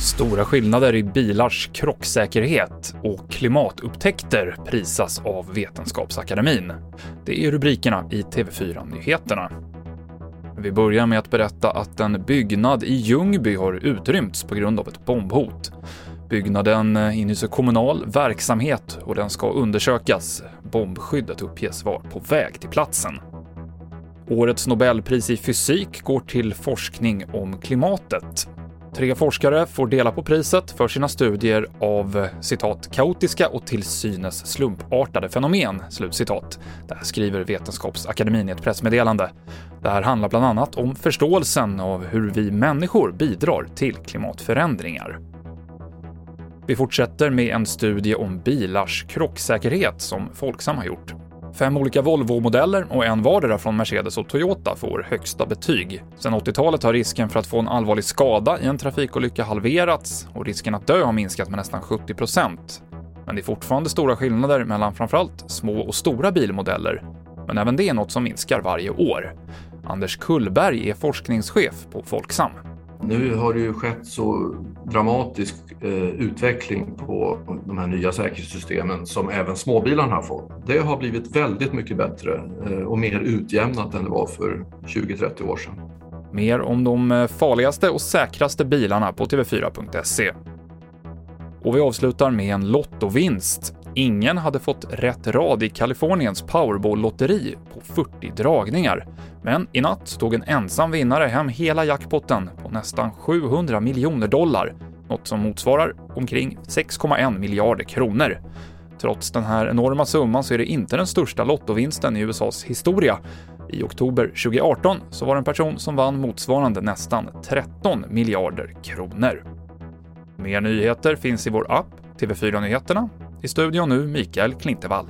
Stora skillnader i bilars krocksäkerhet och klimatupptäckter prisas av Vetenskapsakademin. Det är rubrikerna i TV4-nyheterna. Vi börjar med att berätta att en byggnad i Ljungby har utrymts på grund av ett bombhot. Byggnaden inhyser kommunal verksamhet och den ska undersökas. Bombskyddet uppges vara på väg till platsen. Årets Nobelpris i fysik går till forskning om klimatet. Tre forskare får dela på priset för sina studier av citat “kaotiska och till synes slumpartade fenomen”. Slutcitat. Det här skriver Vetenskapsakademin i ett pressmeddelande. Det här handlar bland annat om förståelsen av hur vi människor bidrar till klimatförändringar. Vi fortsätter med en studie om bilars krocksäkerhet som Folksam har gjort. Fem olika Volvo-modeller och en vardera från Mercedes och Toyota får högsta betyg. Sedan 80-talet har risken för att få en allvarlig skada i en trafikolycka halverats och risken att dö har minskat med nästan 70% Men det är fortfarande stora skillnader mellan framförallt små och stora bilmodeller. Men även det är något som minskar varje år. Anders Kullberg är forskningschef på Folksam. Nu har det ju skett så dramatisk eh, utveckling på de här nya säkerhetssystemen som även småbilarna har fått. Det har blivit väldigt mycket bättre eh, och mer utjämnat än det var för 20-30 år sedan. Mer om de eh, farligaste och säkraste bilarna på TV4.se. Och vi avslutar med en lottovinst. Ingen hade fått rätt rad i Kaliforniens Powerball-lotteri på 40 dragningar. Men i natt tog en ensam vinnare hem hela jackpotten på nästan 700 miljoner dollar, något som motsvarar omkring 6,1 miljarder kronor. Trots den här enorma summan så är det inte den största lottovinsten i USAs historia. I oktober 2018 så var det en person som vann motsvarande nästan 13 miljarder kronor. Mer nyheter finns i vår app TV4 Nyheterna. I studion nu Mikael Klintevall.